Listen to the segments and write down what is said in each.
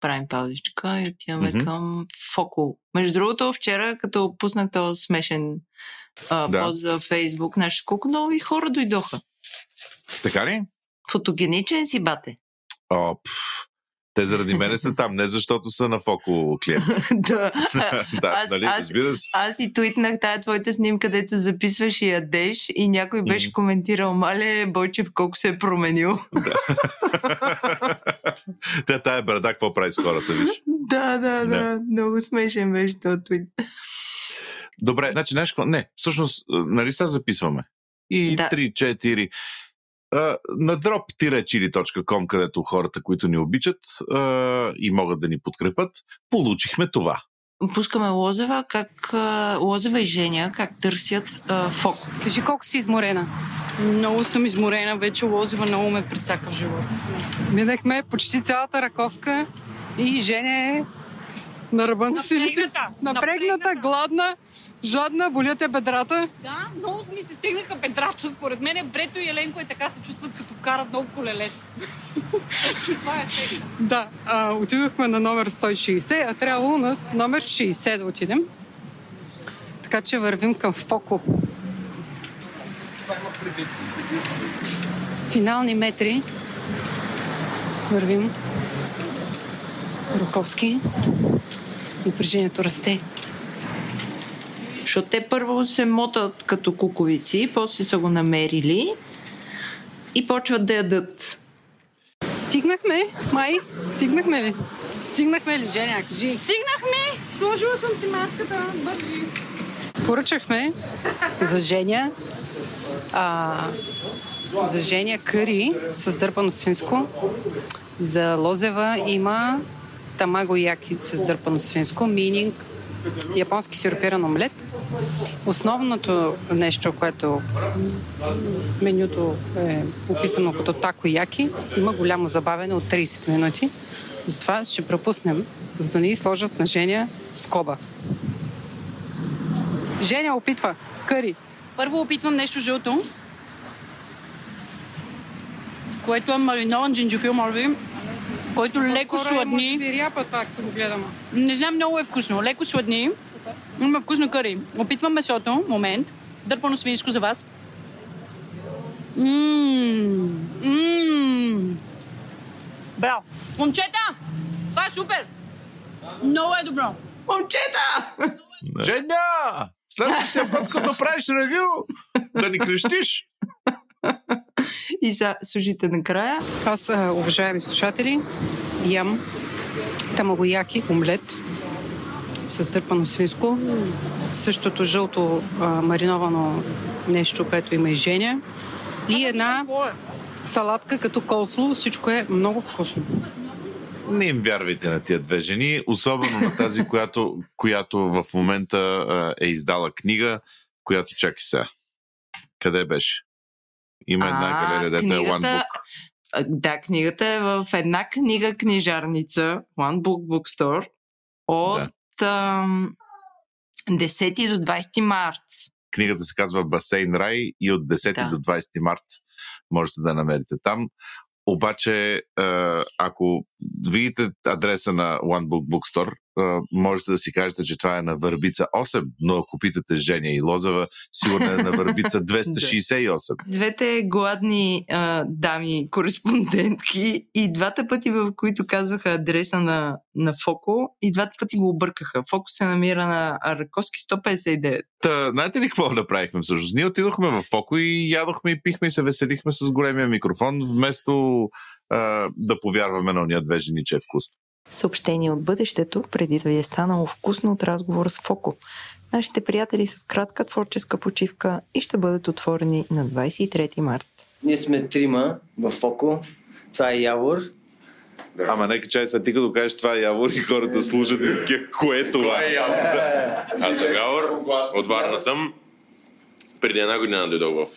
правим паузичка и отиваме Мгм. към Фоко. Между другото, вчера, като пуснах този смешен а, Да. пост във Фейсбук, знаеш колко нови хора дойдоха. Така ли? Фотогеничен си, бате. О, пф. Те заради мене са там, не защото са на Фоко клиент. да. да, Аз- нали, аз-. Аз и твитнах тая твоята снимка, където записваш и ядеш и някой беше коментирал, мале, Бойчев колко се е променил. Тя тая брада, какво прави с хората, виж? да, да, да, много смешен беше този твит. Добре, значи знаеш какво? Не, всъщност, а, нали сега записваме? И Да. 3-4 а, на drop-chili.com, където хората, които ни обичат а, и могат да ни подкрепят, получихме това. Пускаме Лозева, как Лозева и Женя, как търсят а, Фоко. Кажи колко си изморена. Много съм изморена, вече лозива много ме прецака в живота. Минахме почти цялата Раковска и Женя е на ръба на силите. си. Напрегната. Напрегната, Напрегната. гладна, жадна, болят е бедрата. Да, много ми се стегнаха бедрата. Според мен Брето и Еленко е така се чувстват, като карат много колелет. Това е ефекта. Да, а, отидохме на номер 160, а трябвало на номер 60 да отидем. Така че вървим към Фоко. Финални метри. Вървим. Руковски. Напрежението расте. Защото те първо се мотат като куковици, после са го намерили и почват да ядат. Стигнахме, май? Стигнахме ли? Стигнахме ли, Женя? Кажи. Стигнахме! Сложила съм си маската. Бържи. Поръчахме за Женя а, за Женя къри с дърпано свинско. За Лозева има тамаго яки с дърпано свинско, мининг, японски сиропиран омлет. Основното нещо, което в менюто е описано като тако яки, има голямо забавене от 30 минути. Затова ще пропуснем, за да ни сложат на Женя скоба. Женя опитва. Къри. Първо опитвам нещо жълто, което е маринован джинджофил, може би, който леко е, сладни. Може би ряпа това, като го гледам. Не знам, много е вкусно. Леко сладни. Има вкусно кари. Опитвам месото. Момент. Дърпано свинско за вас. Ммм. Ммм. Браво. Момчета! Това е супер! Много е добро. Момчета! Женя! Следващия път, като правиш ревю, да ни крещиш. И са, служите накрая. Аз, уважаеми слушатели, ям тамагояки, омлет с дърпано свинско. Същото жълто а, мариновано нещо, което има и Женя. И една салатка като колсло. Всичко е много вкусно. Не им вярвайте на тия две жени, особено на тази, която, която в момента а, е издала книга, която чаки сега. Къде беше? Има една А, галерия, дето е One книгата- Book. А, Да, книгата е в една книга книжарница, One Book Bookstore, от 10 до 20 март. Книгата се казва Басейн Рай и от 10 Да. до 20 март можете да намерите там. Обаче, ако видите адреса на One Book Bookstore, можете да си кажете, че това е на Върбица 8, но ако питате Женя и Лозева, сигурно е на Върбица 268. Двете гладни а, дами кореспондентки и двата пъти, в които казваха адреса на, на Фоко, и двата пъти го объркаха. Фоко се намира на Раковски 159. Та, знаете ли какво направихме всъщност? Ние отидохме в Фоко и ядохме и пихме и се веселихме с големия микрофон, вместо а, да повярваме на уния две жени, че е вкусно. Съобщение от бъдещето, преди да ви е станало вкусно от разговора с Фоко. Нашите приятели са в кратка творческа почивка и ще бъдат отворени на 23 март. Ние сме трима в Фоко. Това е Явор. Ама нека чай сега ти като кажеш това е Явор и хората слушат и са такива, кое е това? Аз съм Явор, от Варна съм. Преди една година дойдох в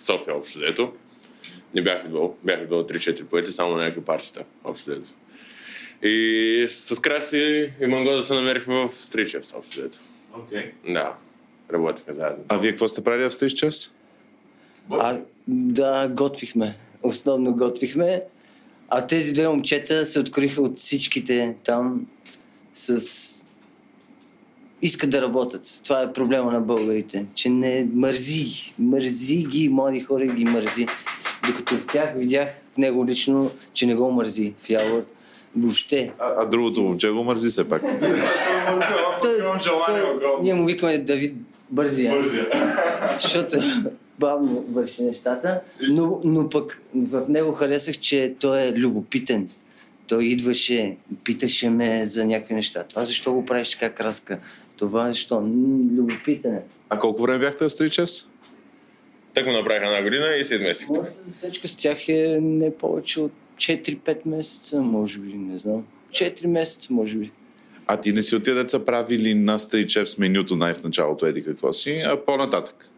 София общо взето. Не бях идвал, бях идвал 3-4 пъти, само на някакви партията общо. И с Краси и Манго да се намерихме в Стричевс общо взето. Okay. Да, работихме заедно. А вие какво сте правили в Стричевс? А, да, готвихме. Основно готвихме. А тези две момчета се откроиха от всичките там с... Искат да работят. Това е проблема на българите. Че не мързи ги. Мързи ги, млади хора ги мързи. Докато в тях видях в него лично, че не го мързи в Явор. Въобще. А, а другото момче го мързи все пак. Той, той, ние му викаме Давид Бързия. Защото бавно върши нещата, но, но пък в него харесах, че той е любопитен. Той идваше, питаше ме за някакви неща. Това защо го правиш така краска? Това защо? М, любопитен е. А колко време бяхте в Street Так го направих една година и се изместих. Моята засечка с тях е не повече от 4-5 месеца, може би, не знам. 4 месеца, може би. А ти не си от тия деца правили на Street Chefs менюто най в началото, еди какво си, а по-нататък.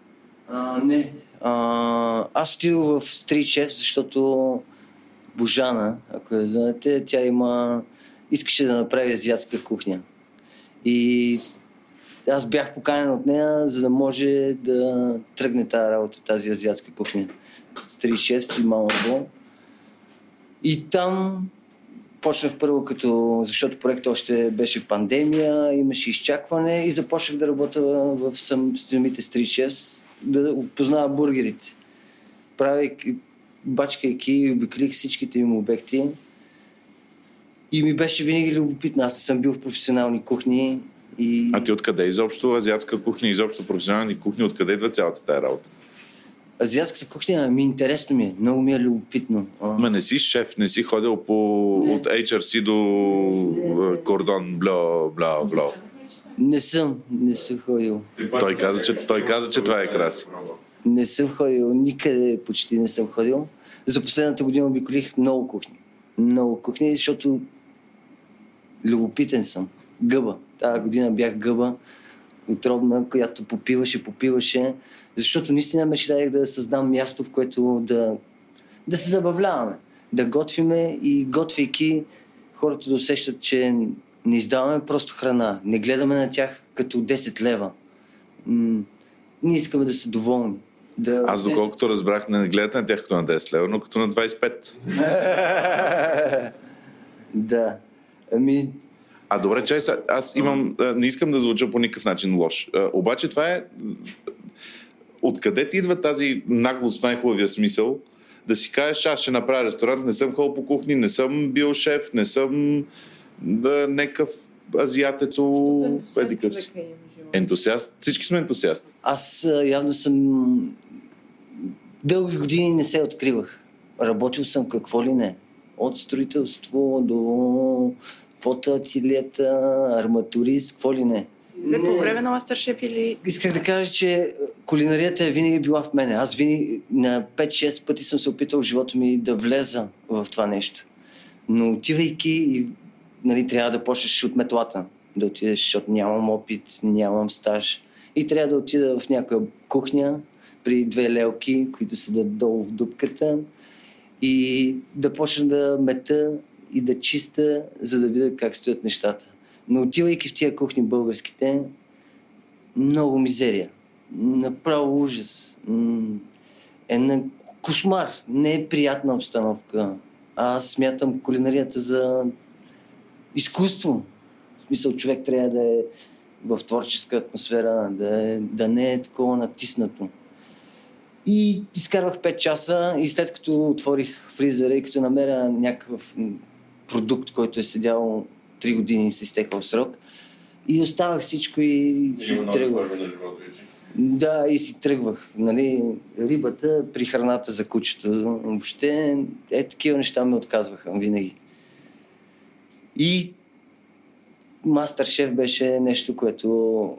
А, не. А, аз отидох в Chef, защото Божана, ако я знаете, тя има... Искаше да направи азиатска кухня. И аз бях поканен от нея, за да може да тръгне тази работа, тази азиатска кухня. Street Chefs и Мама Бо. И там почнах първо като, защото проектът още беше пандемия, имаше изчакване и започнах да работя в сам, самите Street Chefs, да познава бургерите. Правейки, бачкайки и обиколих всичките им обекти. И ми беше винаги любопитно. Аз не съм бил в професионални кухни. И... А ти откъде изобщо азиатска кухня, изобщо професионални кухни, откъде идва цялата тая работа? Азиатската кухня ми интересно ми е. Много ми е любопитно. А, Ма не си шеф, не си ходил по, от HRC до е, кордон, бла, бла, бла. Не съм, не съм ходил. Той каза, че, той каза, че това е краси. Не съм ходил, никъде почти не съм ходил. За последната година обиколих много кухни. Много кухни, защото любопитен съм. Гъба. Тази година бях гъба, отровна, която попиваше, попиваше. Защото наистина мечтаях да създам място, в което да, да се забавляваме. Да готвиме и готвейки хората да усещат, че не издаваме просто храна. Не гледаме на тях като 10 лева. М- ние искаме да са доволни. Да... Аз доколкото разбрах, не гледате на тях като на 10 лева, но като на 25. да. Ами, А добре, чай, сега, аз имам, не искам да звуча по никакъв начин лош. А, обаче това е... Откъде ти идва тази наглост в най-хубавия смисъл? Да си кажеш, аз ще направя ресторант, не съм ходил по кухни, не съм бил шеф, не съм да, некъв азиатецо, къв си. Ентусиаст. Всички сме ентусиасти. аз явно съм... Дълги години не се откривах. Работил съм какво ли не. От строителство до фотоателиета, арматурист, какво ли не. Не по време на Мастършеф или... Исках да кажа, че кулинарията е винаги била в мене. Аз винаги на 5-6 пъти съм се опитал в живота ми да влеза в това нещо. Но отивайки, и, нали, трябва да почнеш от метлата. Да отидеш, защото нямам опит, нямам стаж. И трябва да отида в някоя кухня при две лелки, които седат долу в дупката и да почна да мета и да чиста, за да видя как стоят нещата. Но отивайки в тия кухни българските, много мизерия. Направо ужас. Една кошмар. Не е приятна обстановка. Аз смятам кулинарията за изкуство. В смисъл, човек трябва да е в творческа атмосфера, да, е, да не е такова натиснато. И изкарвах 5 часа и след като отворих фризера и като намеря някакъв продукт, който е седял 3 години и се изтекал срок, и оставах всичко и си тръгвах. Да, и си тръгвах. Нали, рибата при храната за кучето. Въобще е такива неща ме отказваха винаги. И Мастер Шеф беше нещо, което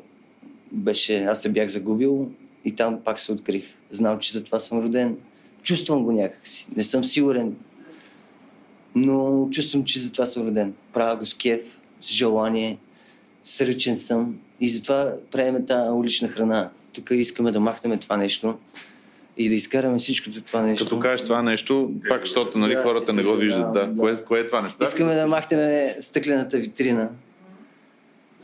беше... Аз се бях загубил и там пак се открих. Знам, че за това съм роден. Чувствам го някакси. Не съм сигурен. Но чувствам, че за това съм роден. Правя го с кеф, с желание. Сръчен съм. И затова правим тази улична храна. Тук искаме да махнем това нещо и да изкараме всичкото това нещо. Като кажеш това нещо, пак защото нали, Да, хората не го виждат. да, Да. Кое, кое е това нещо? Искаме да махнем стъклената витрина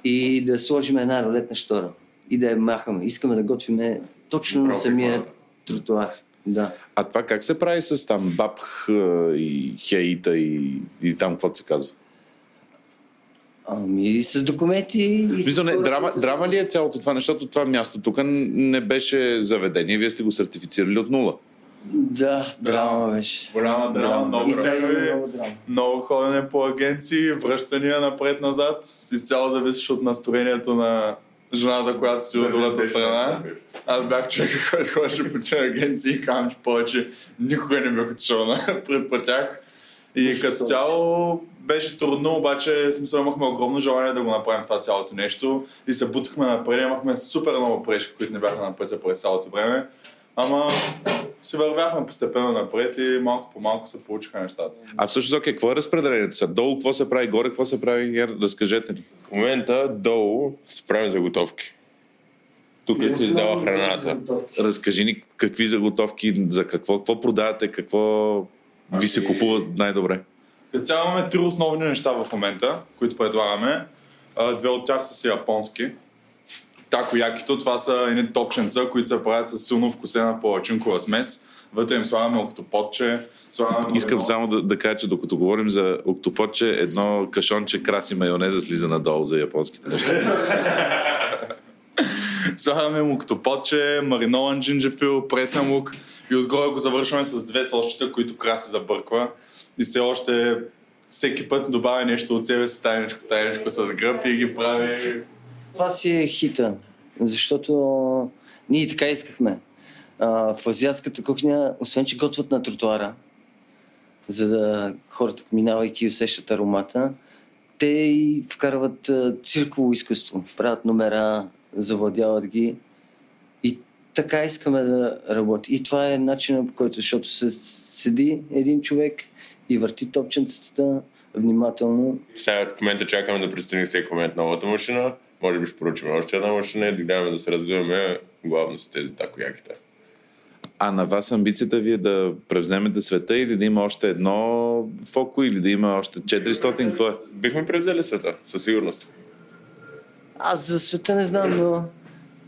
и да сложим една рулетна штора и да я махаме. Искаме да готвиме точно на самия тротуар. Да. А това как се прави с там бабх и хеита и, и там какво се казва? Ами с документи и с Мисля, не, хора, драма, драма ли е цялото това, защото това място тук не беше заведение, вие сте го сертифицирали от нула. Да, драма беше. Голяма драма, много И сега има време, много драма. много ходене по агенции, връщания напред-назад. Изцяло зависиш от настроението на жената, която си от другата страна. Аз бях човека, който ходеше по тези агенции и казвам, че повече никога не бях отишъл на по тях. И като цяло беше трудно, обаче смисъл имахме огромно желание да го направим това цялото нещо и се бутахме напред, имахме супер много пречки, които не бяха на пътя през цялото време. Ама се вървяхме постепенно напред и малко по малко се получиха нещата. А всъщност, окей, какво е разпределението сега? Долу какво се прави, горе какво се прави? Гер, разкажете ни. В момента долу се правим заготовки. Тук се издава храната. Разкажи ни какви заготовки, за какво, какво продавате, какво ви се купува най-добре. Като цяло имаме три основни неща в момента, които предлагаме. Две от тях са си японски. Такоякито, това са едни топченца, които се правят с силно вкусена палачинкова смес. Вътре им слагаме октопотче, слагаме... Искам марино- само да, да кажа, че докато говорим за октопотче, едно кашонче краси майонеза слиза надолу за японските неща. Слагаме им октопотче, маринован джинджефил, пресен лук и отгоре го завършваме с две сосчета, които краси забърква. И все още всеки път добавя нещо от себе си, тайничко, тайничко с гръб и ги прави... Това си е хита, защото ние така искахме. В азиатската кухня, освен че готвят на тротуара, за да хората, минавайки, усещат аромата, те и вкарват цирково изкуство. Правят номера, завладяват ги. И така искаме да работи. И това е начинът по който, защото се седи един човек и върти топченцата внимателно Сега в момента чакаме да пристигне всеки момент новата машина. Може би ще поручим още една машина и да гледаме да се развиваме главно с тези такояките. А на вас амбицията ви е да превземете света или да има още едно фоко или да има още 400? Какво е? Бихме превзели света, със сигурност. Аз за света не знам, но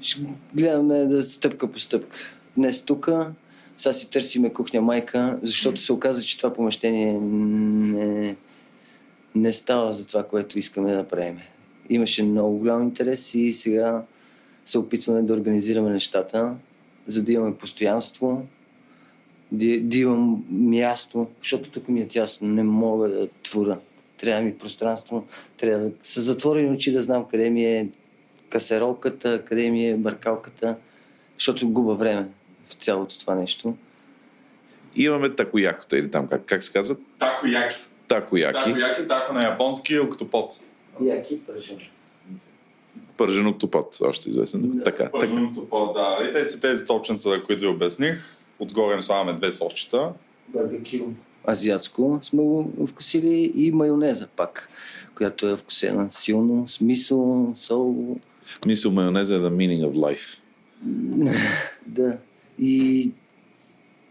ще гледаме да стъпка по стъпка. Днес тук, сега си търсиме кухня майка, защото се оказа, че това помещение не, не става за това, което искаме да направим. Имаше много голям интерес и сега се опитваме да организираме нещата, за да имаме постоянство, да, да имам място, защото тук ми е тясно, не мога да творя. Трябва ми пространство, трябва да с затворени очи да знам къде ми е касеролката, къде ми е бъркалката, защото губа време в цялото това нещо. Имаме такоякота или там, как, как се казват? Такояки. Такояки. Такояки, тако на японски, октопот. Яки пържен. Пържен октопот, още известен. Така, така. Пърженото по, да. И те са тези топченца, които ви обясних. Отгоре им слагаме две сосчета. Барбекю. Азиатско сме го вкусили и майонеза пак, която е вкусена силно, смисъл, сол. Мисъл майонеза е the meaning of life. Да. И,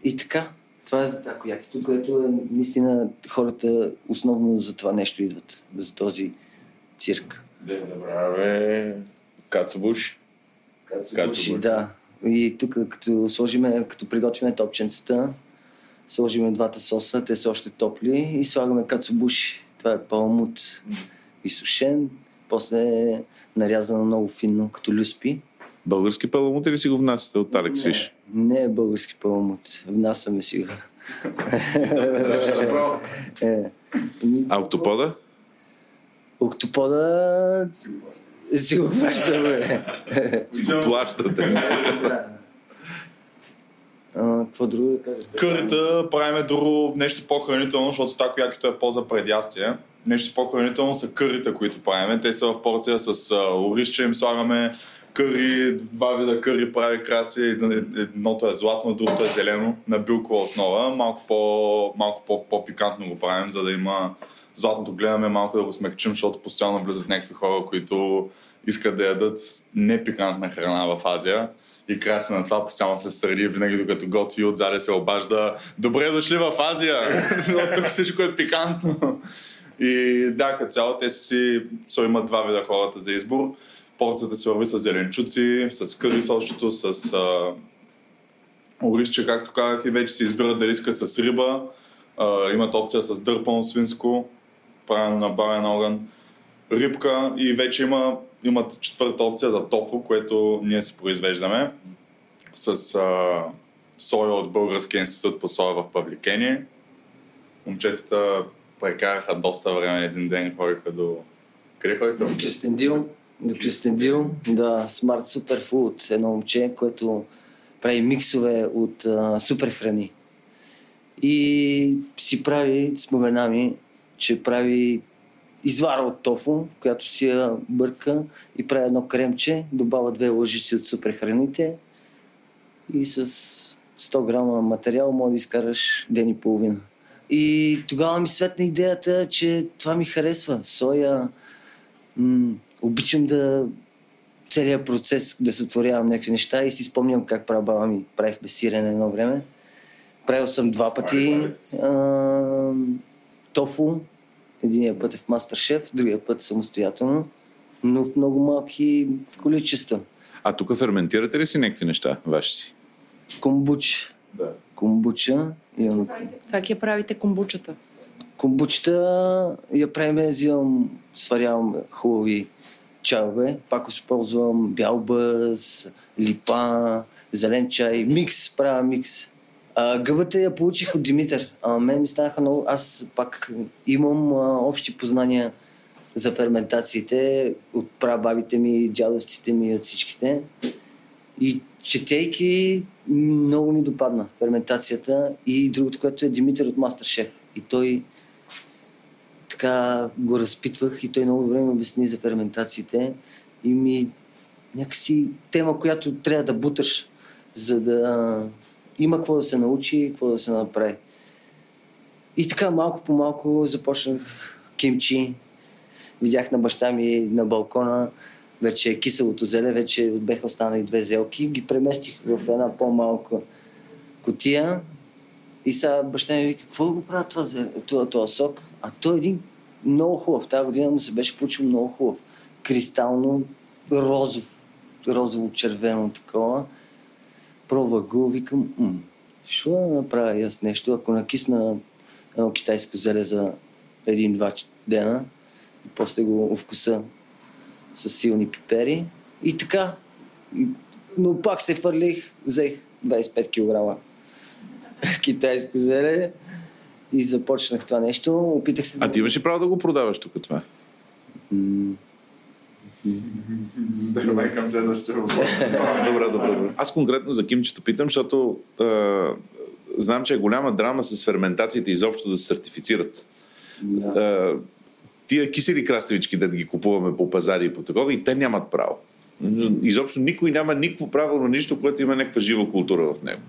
и така. Това е за такоякито, което е наистина хората основно за това нещо идват. За този цирк. Да не забравяме Кацубуш. Кацубуши. Да. И тук, като сложиме, като приготвиме топченцата, сложиме двата соса, те са още топли и слагаме кацубуши. Това е палмут изсушен, после е нарязано много финно, като люспи. Български паламут или си го внасяте от Алекс Фиш? Не е български палмут. Внасяме си го. е. А октопода? Октопода си го хващаме. Си го плащате. Какво друго да кажа? Кърите правиме друго нещо по-хранително, защото такоякито е по-за предястие. Нещо по-хранително са кърите, които правиме. Те са в порция с а, оризче, им слагаме къри, два вида къри прави краси. Едното е златно, другото е зелено, на билкова основа. Малко, по, малко по, по-пикантно го правим, за да има златното гледаме малко да го смекчим, защото постоянно влизат някакви хора, които искат да ядат непикантна храна в Азия. И краси на това постоянно се сърди, винаги докато готви отзаде се обажда Добре дошли в Азия! От тук всичко е пикантно. И да, като цяло те си, so, имат два вида хората за избор. Порцията се върви с зеленчуци, с къри сочето, с а, Оризче, както казах, и вече се избират дали искат с риба. А, имат опция с дърпано свинско, правено на барен огън, рибка и вече има, имат четвърта опция за тофу, което ние си произвеждаме с а, соя от Българския институт по соя в Павликение. Момчетата прекараха доста време, един ден ходиха до... Къде ходиха? До Кюстендил. До Кюстендил, да, Smart Superfood, едно момче, което прави миксове от супер храни. И си прави, спомена ми, че прави извара от тофу, която си я бърка и прави едно кремче, добавя две лъжици от супер храните и с 100 грама материал може да изкараш ден и половина. И тогава ми светна идеята, че това ми харесва. Соя, м- обичам да целият процес да сътворявам някакви неща и си спомням как правя баба ми. Правихме сирене едно време. Правил съм два пъти а, тофу. Единия път е в Мастер-шеф, другия път самостоятелно, но в много малки количества. А тук ферментирате ли си някакви неща, ваши си? Комбуч. Да. Комбуча. Имам Как я правите комбучата? Комбучата я правим, взимам, сварявам хубави чайове. Пак използвам бял бъз, липа, зелен чай, микс, правя микс. А, гъбата я получих от Димитър. А, мен ми станаха много... Аз пак имам а, общи познания за ферментациите от прабабите ми, дядовците ми, от всичките. И четейки много ми допадна ферментацията и другото, което е Димитър от Мастер-шеф. И той така го разпитвах и той много добре ми обясни за ферментациите и ми някакси тема, която трябва да буташ, за да има какво да се научи и какво да се направи. И така малко по малко започнах кимчи. Видях на баща ми на балкона вече киселото зеле, вече беха останали две зелки. Ги преместих в една по-малка котия. И сега баща ми вика, какво го правят това, това, това сок? А той е един много хубав. Тази година му се беше получил много хубав. Кристално розов, розово-червено такова. Пробва го, викам, м- да направя аз нещо, ако накисна едно китайско зеле за един-два дена и после го вкуса с силни пипери. И така. Но пак се фърлих, взех 25 кг китайско зеле и започнах това нещо. Опитах се А ти имаш ли право да го продаваш тук това? М, Да, към следващия въпрос. добре, добре, добре. Аз конкретно за кимчето питам, защото а, знам, че е голяма драма с ферментациите изобщо да се сертифицират. да. А, тия кисели краставички, да ги купуваме по пазари и по такова, и те нямат право. Изобщо никой няма никакво право на нищо, което има някаква жива култура в него.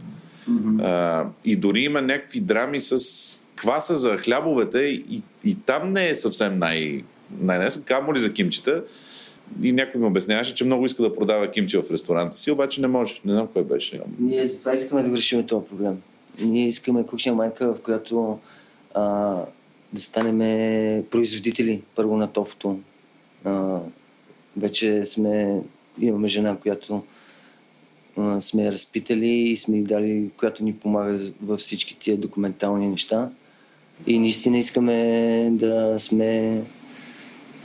А, и дори има някакви драми с кваса за хлябовете и, и там не е съвсем най- най-лесно. Камо ли за кимчета? И някой ми обясняваше, че много иска да продава кимчи в ресторанта си, обаче не може. Не знам кой беше. Ние затова искаме да решим този проблем. Ние искаме кухня майка, в която а, да станем производители първо на тофото. А, вече сме, имаме жена, която а, сме разпитали и сме дали, която ни помага във всички тия документални неща. И наистина искаме да сме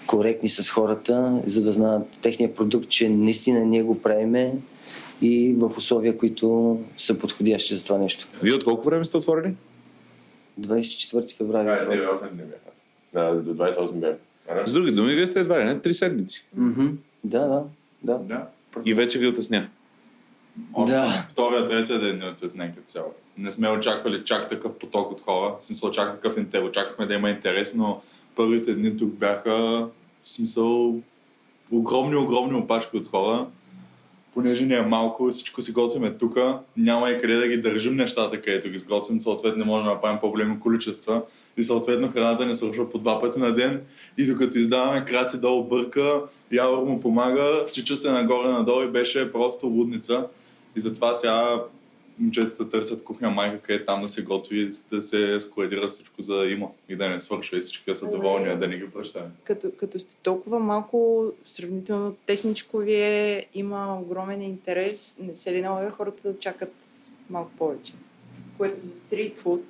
коректни с хората, за да знаят техния продукт, че наистина ние го правиме и в условия, които са подходящи за това нещо. Вие от колко време сте отворили? 24 феврари. Да, това. 8 дни бяха. Да, до 28 бяха. С други думи, вие сте едва ли не три седмици. Мгм. Да, да, да. Да. И вече ви отесня. Още Да. Втория, третия ден ни отезне като цяло. Не сме очаквали чак такъв поток от хора. В смисъл, чак такъв интерес. Очаквахме да има интерес, но първите дни тук бяха в смисъл огромни, огромни опашки от хора. Понеже ни е малко, всичко си готвиме тук, няма и къде да ги държим нещата, където ги сготвим, съответно не можем да направим по-големи количества и съответно храната не свършва по два пъти на ден и докато издаваме краси долу бърка, Явор му помага, чича се нагоре-надолу и беше просто лудница. И затова сега момчетата търсят кухня майка, къде там да се готви, да се складира всичко за да има и да не свършва и всички да са доволни, а да не ги прощаме. като, като сте толкова малко, сравнително тесничко ви е, има огромен интерес, не се ли налага хората да чакат малко повече. Което за стрит фуд,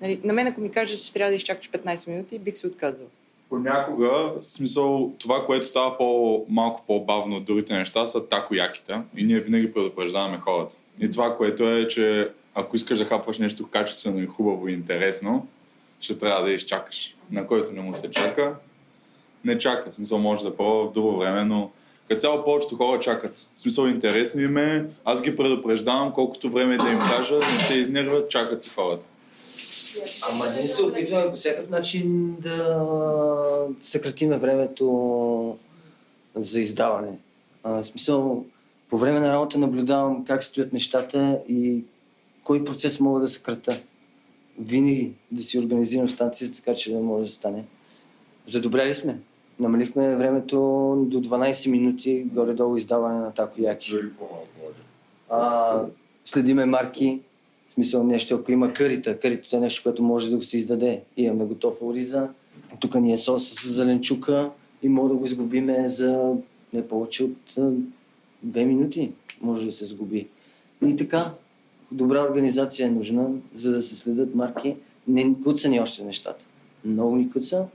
нали, на мен ако ми кажеш, че трябва да изчакаш 15 минути, бих се отказал. Понякога, в смисъл, това, което става по, малко по-бавно от другите неща, са такояките. И ние винаги предупреждаваме хората. И това, което е, че ако искаш да хапваш нещо качествено и хубаво и интересно, ще трябва да изчакаш. На който не му се чака, не чака. В смисъл, може да пробва в друго време, но като цяло повечето хора чакат. В смисъл, интересно им е. Аз ги предупреждавам, колкото време да им кажа, не се изнервят, чакат си хората. Ама ние се опитваме по всякакъв начин да съкратиме времето за издаване. А, в смисъл, по време на работа наблюдавам как стоят нещата и кой процес мога да съкрата. Винаги да си организирам станцията, така че да може да стане. Задобряли сме. Намалихме времето до 12 минути горе-долу издаване на такояки. А, следиме марки, в смисъл нещо, ако има кърита, кърито е нещо, което може да го се издаде. Имаме готов ориза. Тук ни е сос с зеленчука и мога да го изгубиме за не повече от две минути. Може да се сгуби. И така, добра организация е нужна, за да се следят марки. Не куца ни още нещата. Много ни куца,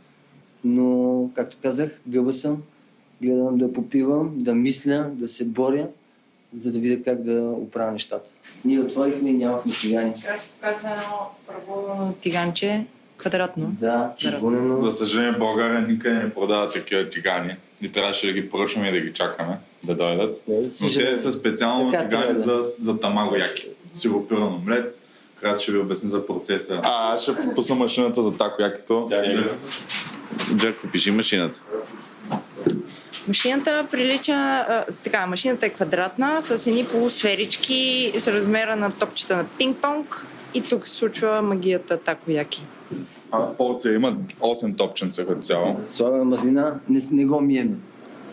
но, както казах, гъба съм. Гледам да попивам, да мисля, да се боря, за да видя как да оправя нещата. Ние отворихме и нямахме тигани. Да си показва едно право тиганче, квадратно. Да, чугунено. За съжаление, в България никъде не продават такива тигани. И трябваше да ги поръчваме и да ги чакаме да дойдат. За Но те са специално Така тигани да е. за, за тамаго яки. Силопиран омлет. Крас ще ви обясни за процеса. А, аз ще пусна машината за тако якито. Джерко, пиши машината. Машината прилича... А, така, машината е квадратна, с едни полусферички с размера на топчета на пинг-понг. И тук се случва магията такояки. А в Порция има 8 топченца като цяло. Слагаме мазнина, не, не го мием.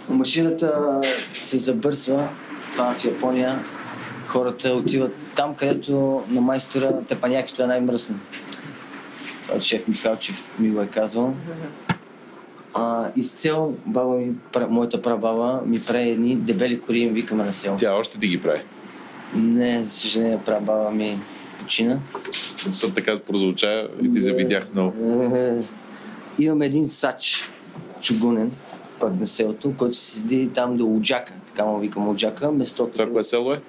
Машината се забърсва, това в Япония. Хората отиват там, където на майстора тепанякито е най-мръсно. Това шеф Михалчев ми го е казал. А, и с цел баба ми, моята прабаба ми прави едни дебели кори, им викаме на село. Тя още ти ги прави. Не, за съжаление, прабаба ми почина. Защото така прозвуча и ти завидях много. Имаме един сач, чугунен, пак на селото, който седи там до Уджака, така му викам Уджака, местото. Това кое село е?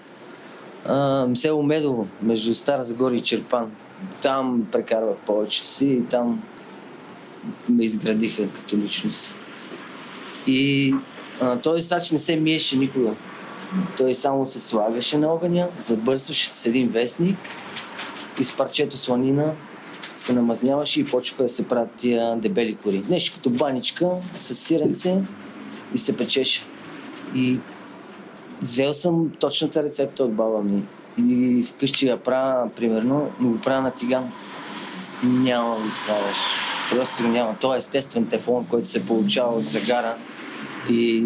А, село Медово, между Стара Загора и Черпан. Там прекарвах повечето си и там ме изградиха като личност. И а, този сач не се миеше никога. Той само се слагаше на огъня, забърсваше с един вестник и с парчето сланина се намазняваше и почваха да се правят тия дебели кори. Нещо като баничка с сиренце и се печеше. И взел съм точната рецепта от баба ми. И вкъщи я правя, примерно, но го правя на тиган. Нямам това нещо. Просто го няма. То е естествен тефлон, който се получава от загара. И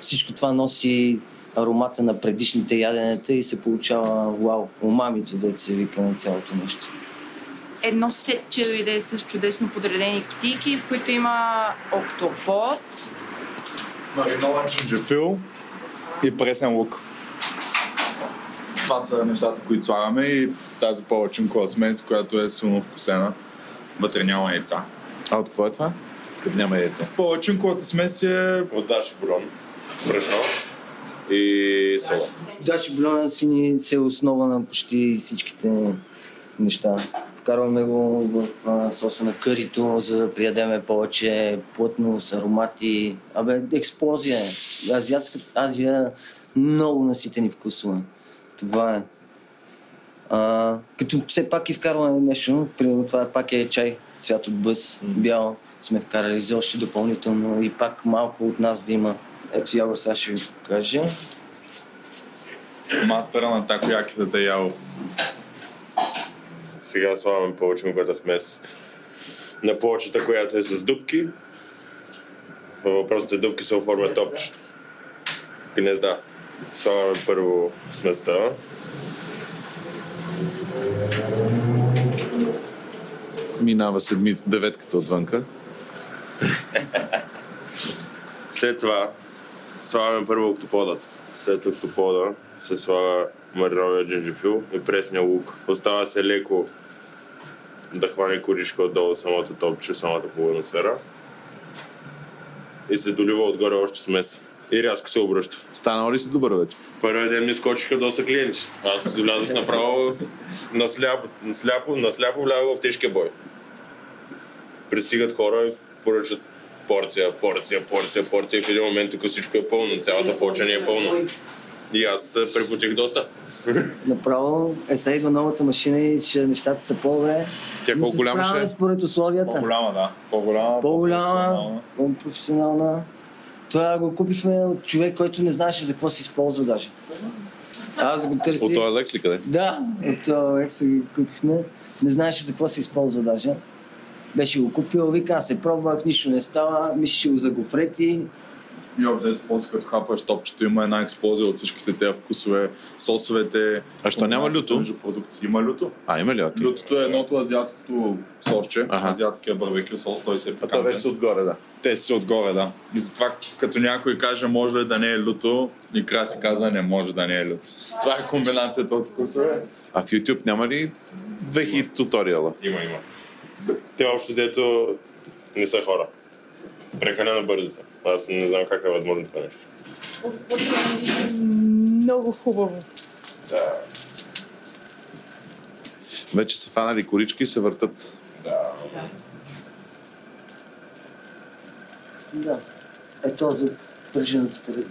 всичко това носи аромата на предишните яденета и се получава вау, умамито, да се вика на цялото нещо. Едно сетче дойде с чудесно подредени кутийки, в които има октопод, Маринован чинджефил и пресен лук. Това са нещата, които слагаме и тази палачинкова смес, която е силно вкусена. Вътре няма яйца. А от какво е това? Като няма яйца. Палачинковата смес е От Даши Бурон, брашно и село. Даши си ни се основа на почти всичките неща. Вкарваме го в а, соса на кърито, за да приядеме повече плътност, аромати. Абе, експлозия е. Азиатска Азия много наситени вкусове. Това е. А, като все пак и вкарваме нещо, примерно това пак е чай, цвят от бъс, бял. Сме вкарали за още допълнително и пак малко от нас да има. Ето Явор сега ще ви покаже. мастера на такояките е ял. Сега слагаме палачинката смес на плочата, която е с дупки. Във въпросите дупки се оформя топчето. Гнезда. Слагаме първо сместа. Минава седмица, деветката отвънка. След това слагаме първо октоподът. След октопода се слага мариновия джинджифил и пресния лук. Остава се леко да хване коричка отдолу самото топче, самата половина сфера. И се долива отгоре още смес. И рязко се обръща. Станал ли си добър вече? Първият ден ми скочиха доста клиенти. Аз влязох направо в- на сляпо, на сляпо, на сляпо влязох в тежкия бой. Пристигат хора и поръчат порция, порция, порция, порция и в един момент тук всичко е пълно, цялата плоча ни е пълна. И аз се препотих доста. Направо е сега идва новата машина и ще нещата са по-добре. Тя Но колко се голяма справяме ще е? според условията. По-голяма, да. По-голяма. По-голяма, по-професионална. Това го купихме от човек, който не знаеше за какво се използва даже. Аз го търсих. От този лекс ли къде? Да, от този лек се ги купихме. Не знаеше за какво се използва даже. Беше го купил, вика, аз се пробвах, нищо не става, мислеше го за гофрети. И обзето, после като хапваш топчето, има една експлозия от всичките тези вкусове, сосовете. А що няма люто? Между продукти. Има люто. А, има ли? Окей. Лютото е едното азиатското сосче, Аха. азиатския барбекю сос, той се е А то пикантен. вече са отгоре, да. Те си отгоре, да. И затова, като някой каже, може ли да не е люто, и край се казва, не може да не е люто. Това е комбинацията от вкусове. А в YouTube няма ли 2000 туториала? Има, има. Те общо взето не са хора. Прекалено бързи са. Аз не знам как е възможно това нещо. Много хубаво. Да. Вече са фанали корички и се въртат. Да. Е то за пърженото да,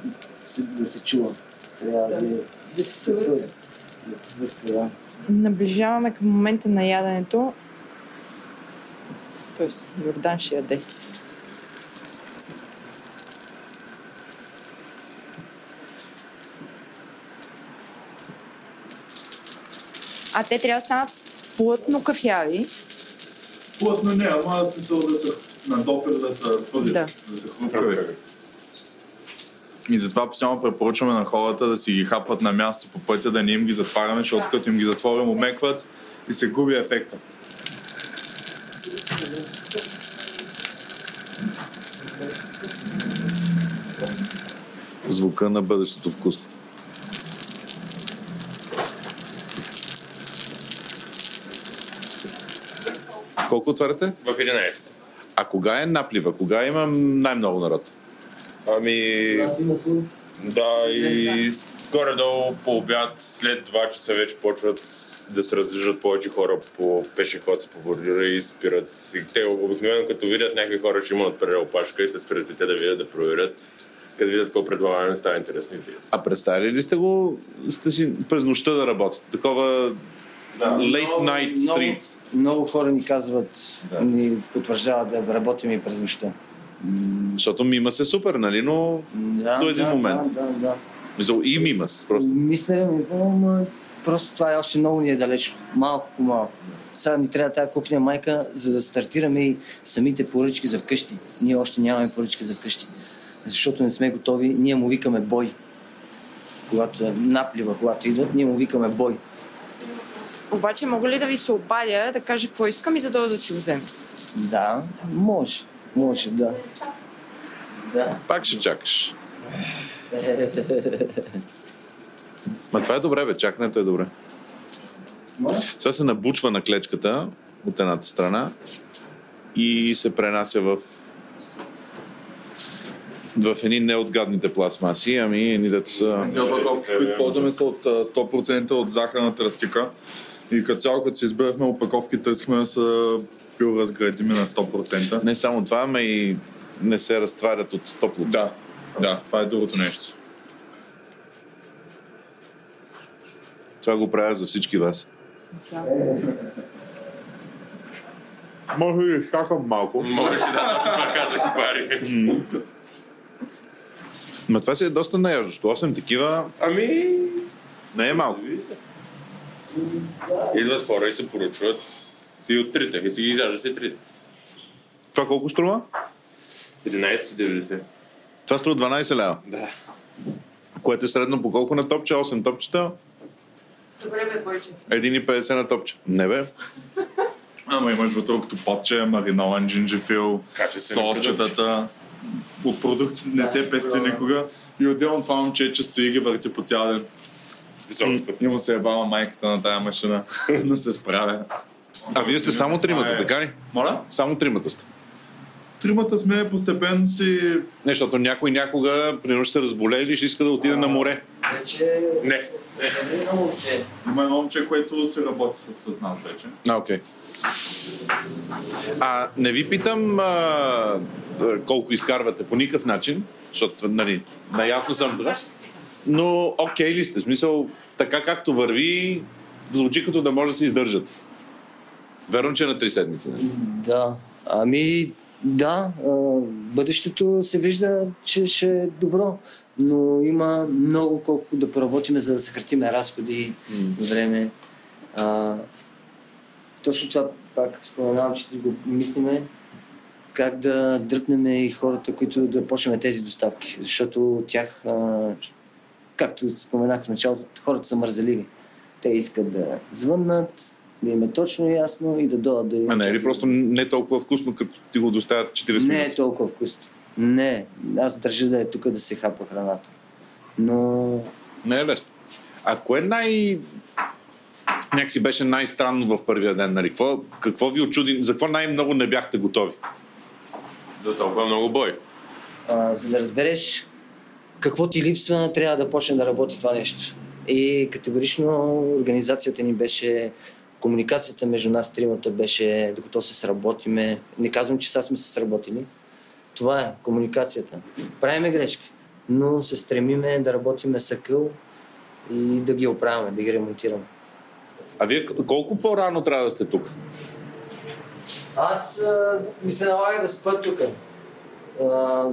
се- да се чува. Трябва да, е- да се свъртва. Да се свъртва, да. Наближаваме към момента на яденето. Тоест, Йордан ще яде. А те трябва да станат плътно кафяви. Плътно не, ама смисъл да са на допир, да са твърди, Да. да са хрупкави. И затова постоянно препоръчваме на хората да си ги хапват на място по пътя, да не им ги затваряме, защото като им ги затворим, умекват и се губи ефекта. Звука на бъдещето вкусно. Колко отваряте? В 11. А кога е наплива? Кога има най-много народ? Ами, да, и горе-долу по обяд, след 2 часа вече почват да се раздвижат повече хора по пешеходци, по бордюра и спират. И те обикновено като видят някакви хора, че има отпред опашка и се спират и те да видят, да проверят. Като видят какво предлагаме, става интересно. А представили ли сте го сте си през нощта да работите? Такова late night много, street. много хора ни казват, ни потвърждават да работим и през нощта. Защото мима се супер, нали? Но Да, до един да, момент. Да, да, да. Мисъл, и мимас. Просто. Мисля, ми, ама просто това е още много ни е далеч. Малко по малко. Сега ни трябва тази кухня майка, за да стартираме и самите поръчки за вкъщи. Ние още нямаме поръчки за вкъщи. Защото не сме готови. Ние му викаме бой. Когато е наплива, когато идват, ние му викаме бой. Обаче мога ли да ви се обадя, да кажа какво искам и да дойда да си го взема? Да, може. Може, да. Да. Пак ще чакаш. Ма това е добре, бе. Чакането е добре. Може? Сега се набучва на клечката от едната страна и се пренася в в едни неотгадните пластмаси, ами едни дето са... Тези опаковки, които ползваме са от а, 100% от захарна тръстика. И като цяло, като си избирахме опаковки, търсихме да са биоразградими на 100%. Не само това, ама и не се разтварят от топлото. Да, да, това е другото нещо. Това го правя за всички вас. Може би изчакам малко. Можеш и да това казах пари. Ма това си е доста наяждащо. 8 такива Ами, не е малко. идват хора и се поръчват и от трите. И си ги изяждат и трите. Това колко струва? 11,90. Това струва 12 лева. Да. Което е средно по колко на топче? 8 топчета? Добре, бе, Бойче. 1,50 на топче. Не бе. Ама имаш вътре като патче, маринован джинджифил, сосчетата. От продукти не се пести никога. И отделно това момче, че стои ги върти по цял ден. Високото. И му се е бала майката на тая машина, но се справя. А вие сте само тримата, е- така ли? Моля? Само тримата сте. Тримата сме постепенно си... Не, защото някой някога, примерно, ще се разболее или ще иска да отиде на море. Вече... Не. Едно момче. Има едно момче, което се работи с, с нас вече. А, окей. А не ви питам а, а, колко изкарвате по никакъв начин, защото, нали, наясно съм това, но окей ли сте? В смисъл, така както върви, звучи като да може да се издържат. Верно, че е на три седмици. Да. Ами, да, а, бъдещето се вижда, че ще е добро, но има много колко да поработиме, за да съкратиме разходи, време. А, точно това пак споменавам, че го мислиме, как да дръпнем и хората, които да почнем тези доставки. Защото от тях, а, както споменах в началото, хората са мързеливи. Те искат да звъннат, да им е точно ясно и да дойдат да А не е ли просто не толкова вкусно, като ти го доставят 40 минути? не е толкова вкусно. Не, аз държа да е тук да се хапа храната. Но Не е лесно. А кое най... Някакси беше най-странно в първия ден, нали? Какво, какво ви очуди? За какво най-много не бяхте готови? За толкова много бой. а, за да разбереш какво ти липсва, трябва да почне да работи това нещо. И категорично организацията ни беше, комуникацията между нас тримата беше, докато се сработиме. Не казвам, че сега сме се сработили. Това е комуникацията. Правиме грешки, но се стремиме да работиме съкъл и да ги оправяме, да ги ремонтираме. А вие колко по-рано трябва да сте тук? Аз а, ми се налага да спа тук. А,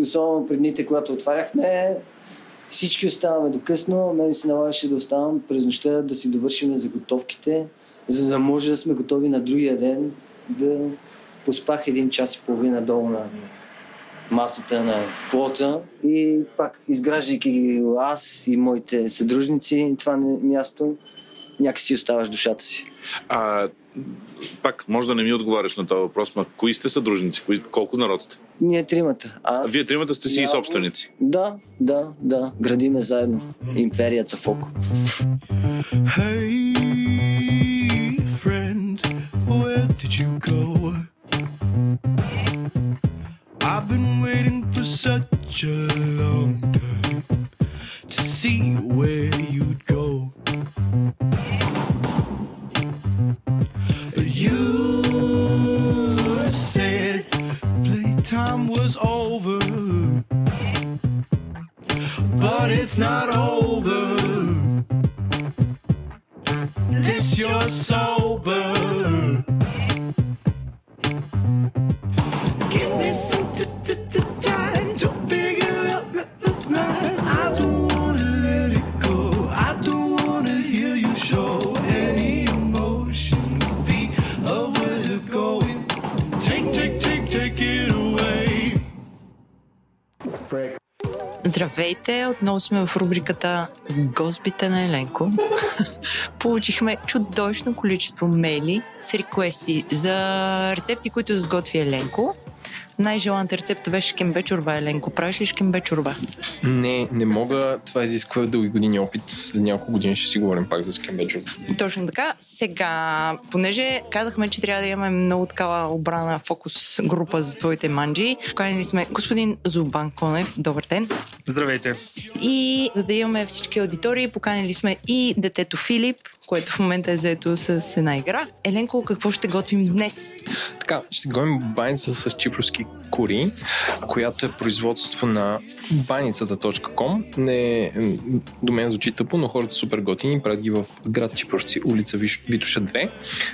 особено пред дните, когато отваряхме, всички оставаме до късно. Мен се налагаше да оставам през нощта да си довършим заготовките, за да може да сме готови на другия ден да поспах един час и половина долу на масата на плота и пак изграждайки аз и моите съдружници това не- място, някакси оставаш душата си. А, пак, може да не ми отговаряш на този въпрос, но кои сте съдружници? Кои, колко народ сте? Ние тримата. А вие тримата сте си и собственици. Да, да, да. Градиме заедно. Империята Фоко. Hey, Здравейте, отново сме в рубриката Госбите на Еленко. Получихме чудовищно количество мейли с реквести за рецепти, които сготви Еленко. Най-желаната рецепта беше кембе чорба, Еленко. Правиш ли кембе чорба? Не, не мога. Това изисква дълги години опит. След няколко години ще си говорим пак за скембеджо. Точно така. Сега, понеже казахме, че трябва да имаме много такава обрана фокус група за твоите манджи, поканили сме господин Зубан Конев. Добър ден. Здравейте. И за да имаме всички аудитории, поканили сме и детето Филип, което в момента е заето с една игра. Еленко, какво ще готвим днес? Така, ще говорим баница с чипровски кори, която е производство на баницата.com. Не, до мен звучи тъпо, но хората са супер готини. Правят ги в град Чипровци, улица Витуша 2.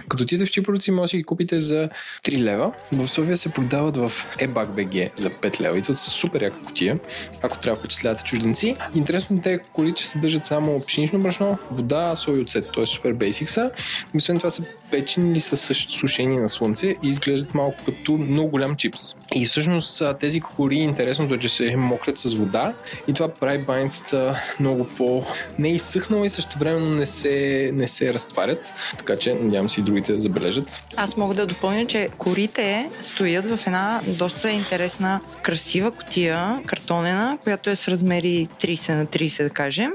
Като отидете в Чипровци, може да ги купите за 3 лева. В София се продават в eBag.bg за 5 лева. И това са супер яка котия, ако трябва да впечатлявате чужденци. Интересно те коли, че съдържат само пшенично брашно, вода, соя и оцет. т.е. супер basic са. И освен това са печени или са сушени на слънце и изглеждат малко като много голям чипс. И всъщност тези кукури, интересното е, че се мокрят с вода и това прави баницата много по... не изсъхнала и също времено не се, не се разтварят. Така че надявам се и другите да забележат. Аз мога да допълня, че корите стоят в една доста интересна, красива котия, картонена, която е с размери 30 на 30, да кажем.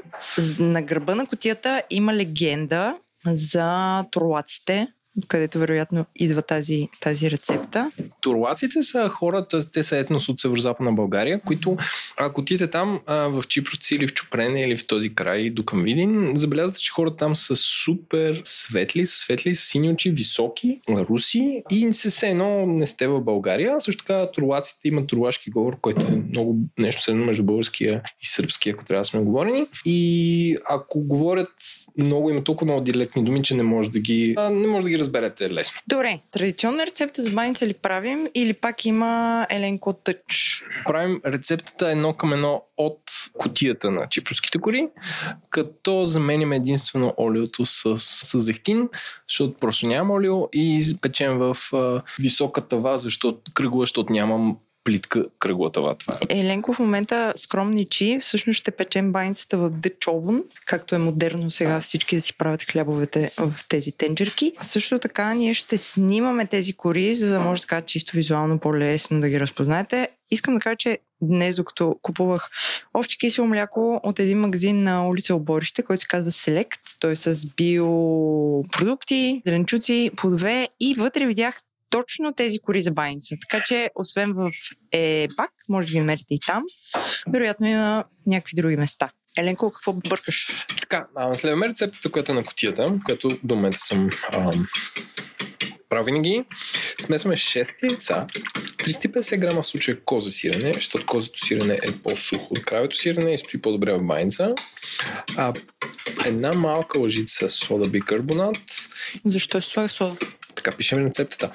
На гърба на котията има легенда за турлаците, където вероятно идва тази, тази рецепта. Турлаците са хората, те са етнос от северо-западна България, които ако отидете там в Чипровци или в Чупрене или в този край до към Видин, забелязвате, че хората там са супер светли, са светли, с сини очи, високи, руси и се все едно не сте в България. Също така турлаците имат турлашки говор, който е много нещо средно между българския и сръбския, ако трябва да сме говорени. И ако говорят много, има толкова много диалектни думи, че не може да ги, не може да ги разберете лесно. Добре, традиционна рецепта за баница ли правим или пак има Еленко тъч? правим рецептата едно към едно от котията на чипровските кори, като заменяме единствено олиото с, с зехтин, защото просто нямам олио и печем в а, висока тава, защото кръгла, защото нямам плитка кръгла тава. Това е. Еленко в момента скромничи. Всъщност ще печем баницата в Oven, както е модерно сега всички да си правят хлябовете в тези тенджерки. Също така ние ще снимаме тези кори, за да може така чисто визуално по-лесно да ги разпознаете. Искам да кажа, че днес, докато купувах овче кисело мляко от един магазин на улица Оборище, който се казва Select. Той е с биопродукти, зеленчуци, плодове и вътре видях точно тези кори за баница. Така че, освен в ЕБАК, може да ги намерите и там, вероятно и на някакви други места. Еленко, какво бъркаш? Така, следваме рецептата, която е на котията, която до момента съм ам, правил винаги. Смесваме 6 яйца, 350 грама в случая коза сирене, защото козето сирене е по-сухо от кравето сирене и стои по-добре в баница. А, една малка лъжица сода бикарбонат. Защо е слага сода? Така пишем рецептата.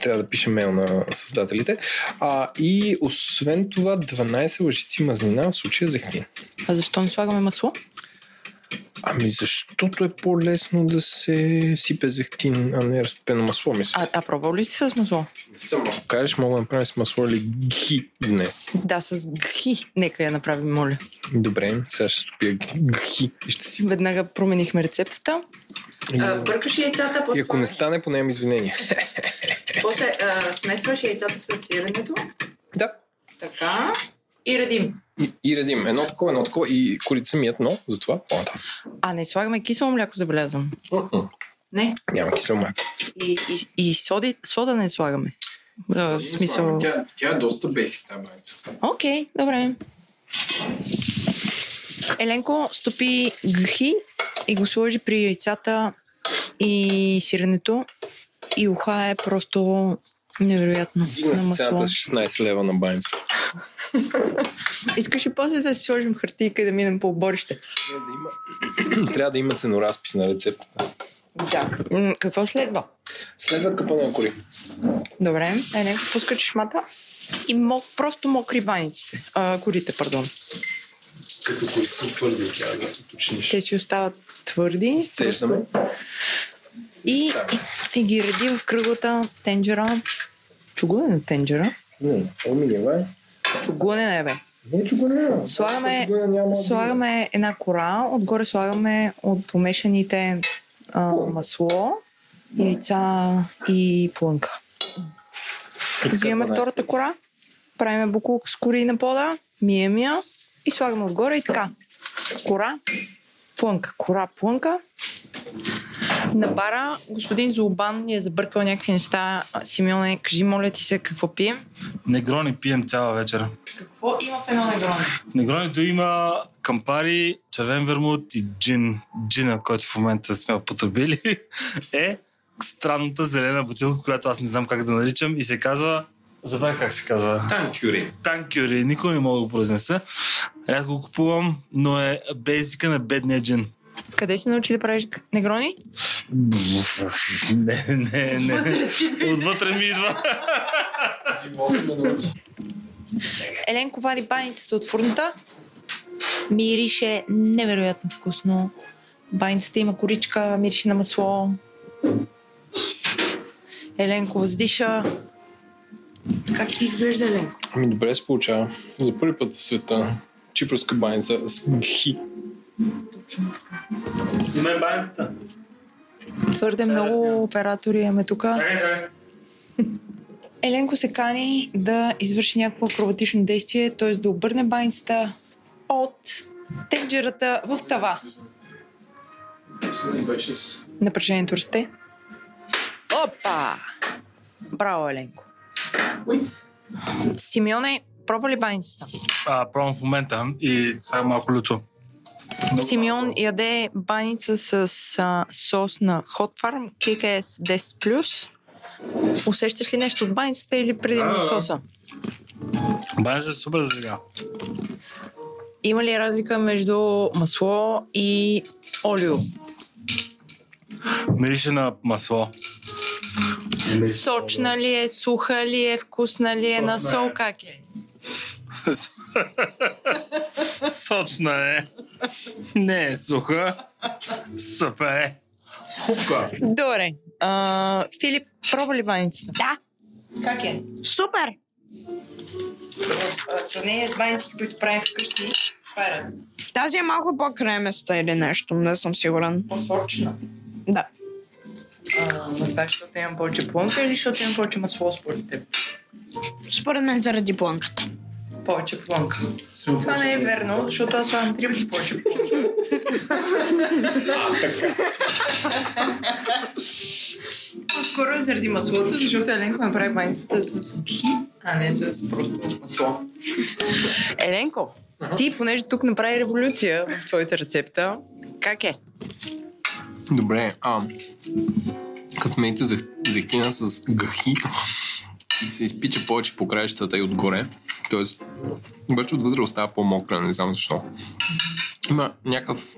Трябва да пишем мейл на създателите. А, и освен това 12 лъжици мазнина, в случая зехтин. А защо не слагаме масло? Ами защото е по-лесно да се сипе зехтин, а не разтопено масло, мисля. А, а пробвал ли си с масло? Само. Ако кажеш, мога да направим с масло или гхи днес. Да, с гхи. Нека я направим, моля. Добре, сега ще стопя гхи и ще си... Веднага променихме рецептата. А, бъркаш яйцата, и ако не стане, поне имам извинения. после а, смесваш яйцата с сиренето. Да. Така. И редим. И, и редим. Едно такова, едно такова и корите са мият, но затова по-нататък. А не слагаме кисело мляко, забелязвам. Не. Няма кисело мляко. И, и, и соди, сода не слагаме. А, в смисъл... Тя, тя е доста бесик, тази баница. Окей, добре. Еленко стопи гхи и го сложи при яйцата и сиренето и уха е просто невероятно Дигна на с масло. цената с 16 лева на баница. Искаш ли после да си сложим хартийка и да минем по оборище? Трябва да има ценоразпис на рецептата. Да. Какво следва? Следва къпа на кори. Добре, Еленко, пускаш шмата и мок, просто мокри баниците. А, корите, пардон. Като корите са твърди, трябва да се уточниш. Те си остават твърди. Сеждаме. И, и, и ги реди в кръглата тенджера. Чугунена на тенджера. Не, алуминиева е. Чугунена е, бе. Не, чугунена. Слагаме, слагаме една кора, отгоре слагаме от помешаните а, масло, яйца и плънка. Взимаме втората кора, правиме буклук с кори на пода, мием я и слагаме отгоре и така. Кора, плънка, кора, плънка. На бара господин Золбан ни е забъркал някакви неща. Симеоне, кажи, моля ти се, какво пием? Негрони пием цяла вечер. Какво има в едно негроне? В Негронито има кампари, червен вермут и джин. Джина, който в момента сме употребили, е странната зелена бутилка, която аз не знам как да наричам и се казва... Забравя как се казва. Танкюри. Танкюри. Никой не мога да го произнеса. Рядко го купувам, но е бейзика на бедния джин. Къде си научи да правиш негрони? Не, не, не. Отвътре ми идва. Еленко вади баницата от фурната. Мирише невероятно вкусно. Баницата има коричка, мирише на масло. Еленко въздиша. Как ти изглежда, Еленко? Ами добре се получава. За първи път в света чипруска баница с гхи. Снимай баницата. Твърде много оператори имаме тук. Еленко се кани да извърши някакво акробатично действие, т.е. да обърне баницата от тенджерата в тава. Напрежението расте. Опа! Браво, Еленко. Симеоне, пробва ли баницата? А, пробвам в момента и сега малко люто. Симеон яде баница с а, сос на Hot Farm KKS 10+. Усещаш ли нещо от баницата или предимно соса? Баницата е супер за сега. Има ли разлика между масло и олио? Мирише на масло. Сочна ли е, суха ли е, вкусна ли е, на Сочна сол е. как е? Сочна е. Не е суха. Супер е. Хупка. Добре. А, Филип, пробва ли баницата? Да. Как е? Супер! В сравнение с баниците, които правим вкъщи, това е. Тази е малко по-креместа или нещо, не съм сигурен. По-сочна. Да. А, но това е, защото имам повече плънка или защото имам повече масло според теб? Според мен заради плънката. Повече плънка. Това не е верно, защото аз слагам три пъти повече плънка. По-скоро заради маслото, защото Еленко направи баницата с гхи, а не с просто масло. Еленко, ти, понеже тук направи революция в твоята рецепта, как е? Добре, а като смените зех, зехтина с гахи и се изпича повече по краищата и отгоре, т.е. обаче отвътре остава по-мокра, не знам защо. Има някакъв...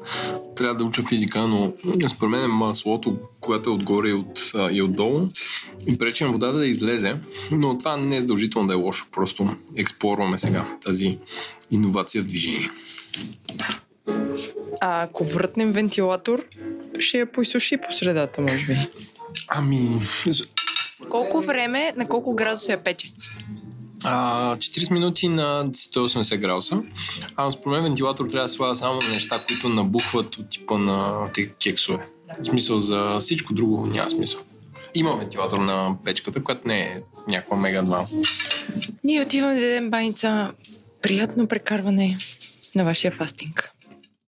Трябва да уча физика, но според мен маслото, което е отгоре и, от, а, и отдолу, и пречи на водата да излезе, но това не е задължително да е лошо, просто експлорваме сега тази иновация в движение. А ако вратнем вентилатор, ще я поизсуши по средата, може би. Ами, Колко време, на колко градуса я пече? А, 40 минути на 180 градуса. А според мен вентилатор трябва да слага само на неща, които набухват от типа на тези кексове. В смисъл за всичко друго няма смисъл. Има вентилатор на печката, която не е някаква мега адванс. Ние отиваме да дадем баница. Приятно прекарване на вашия фастинг.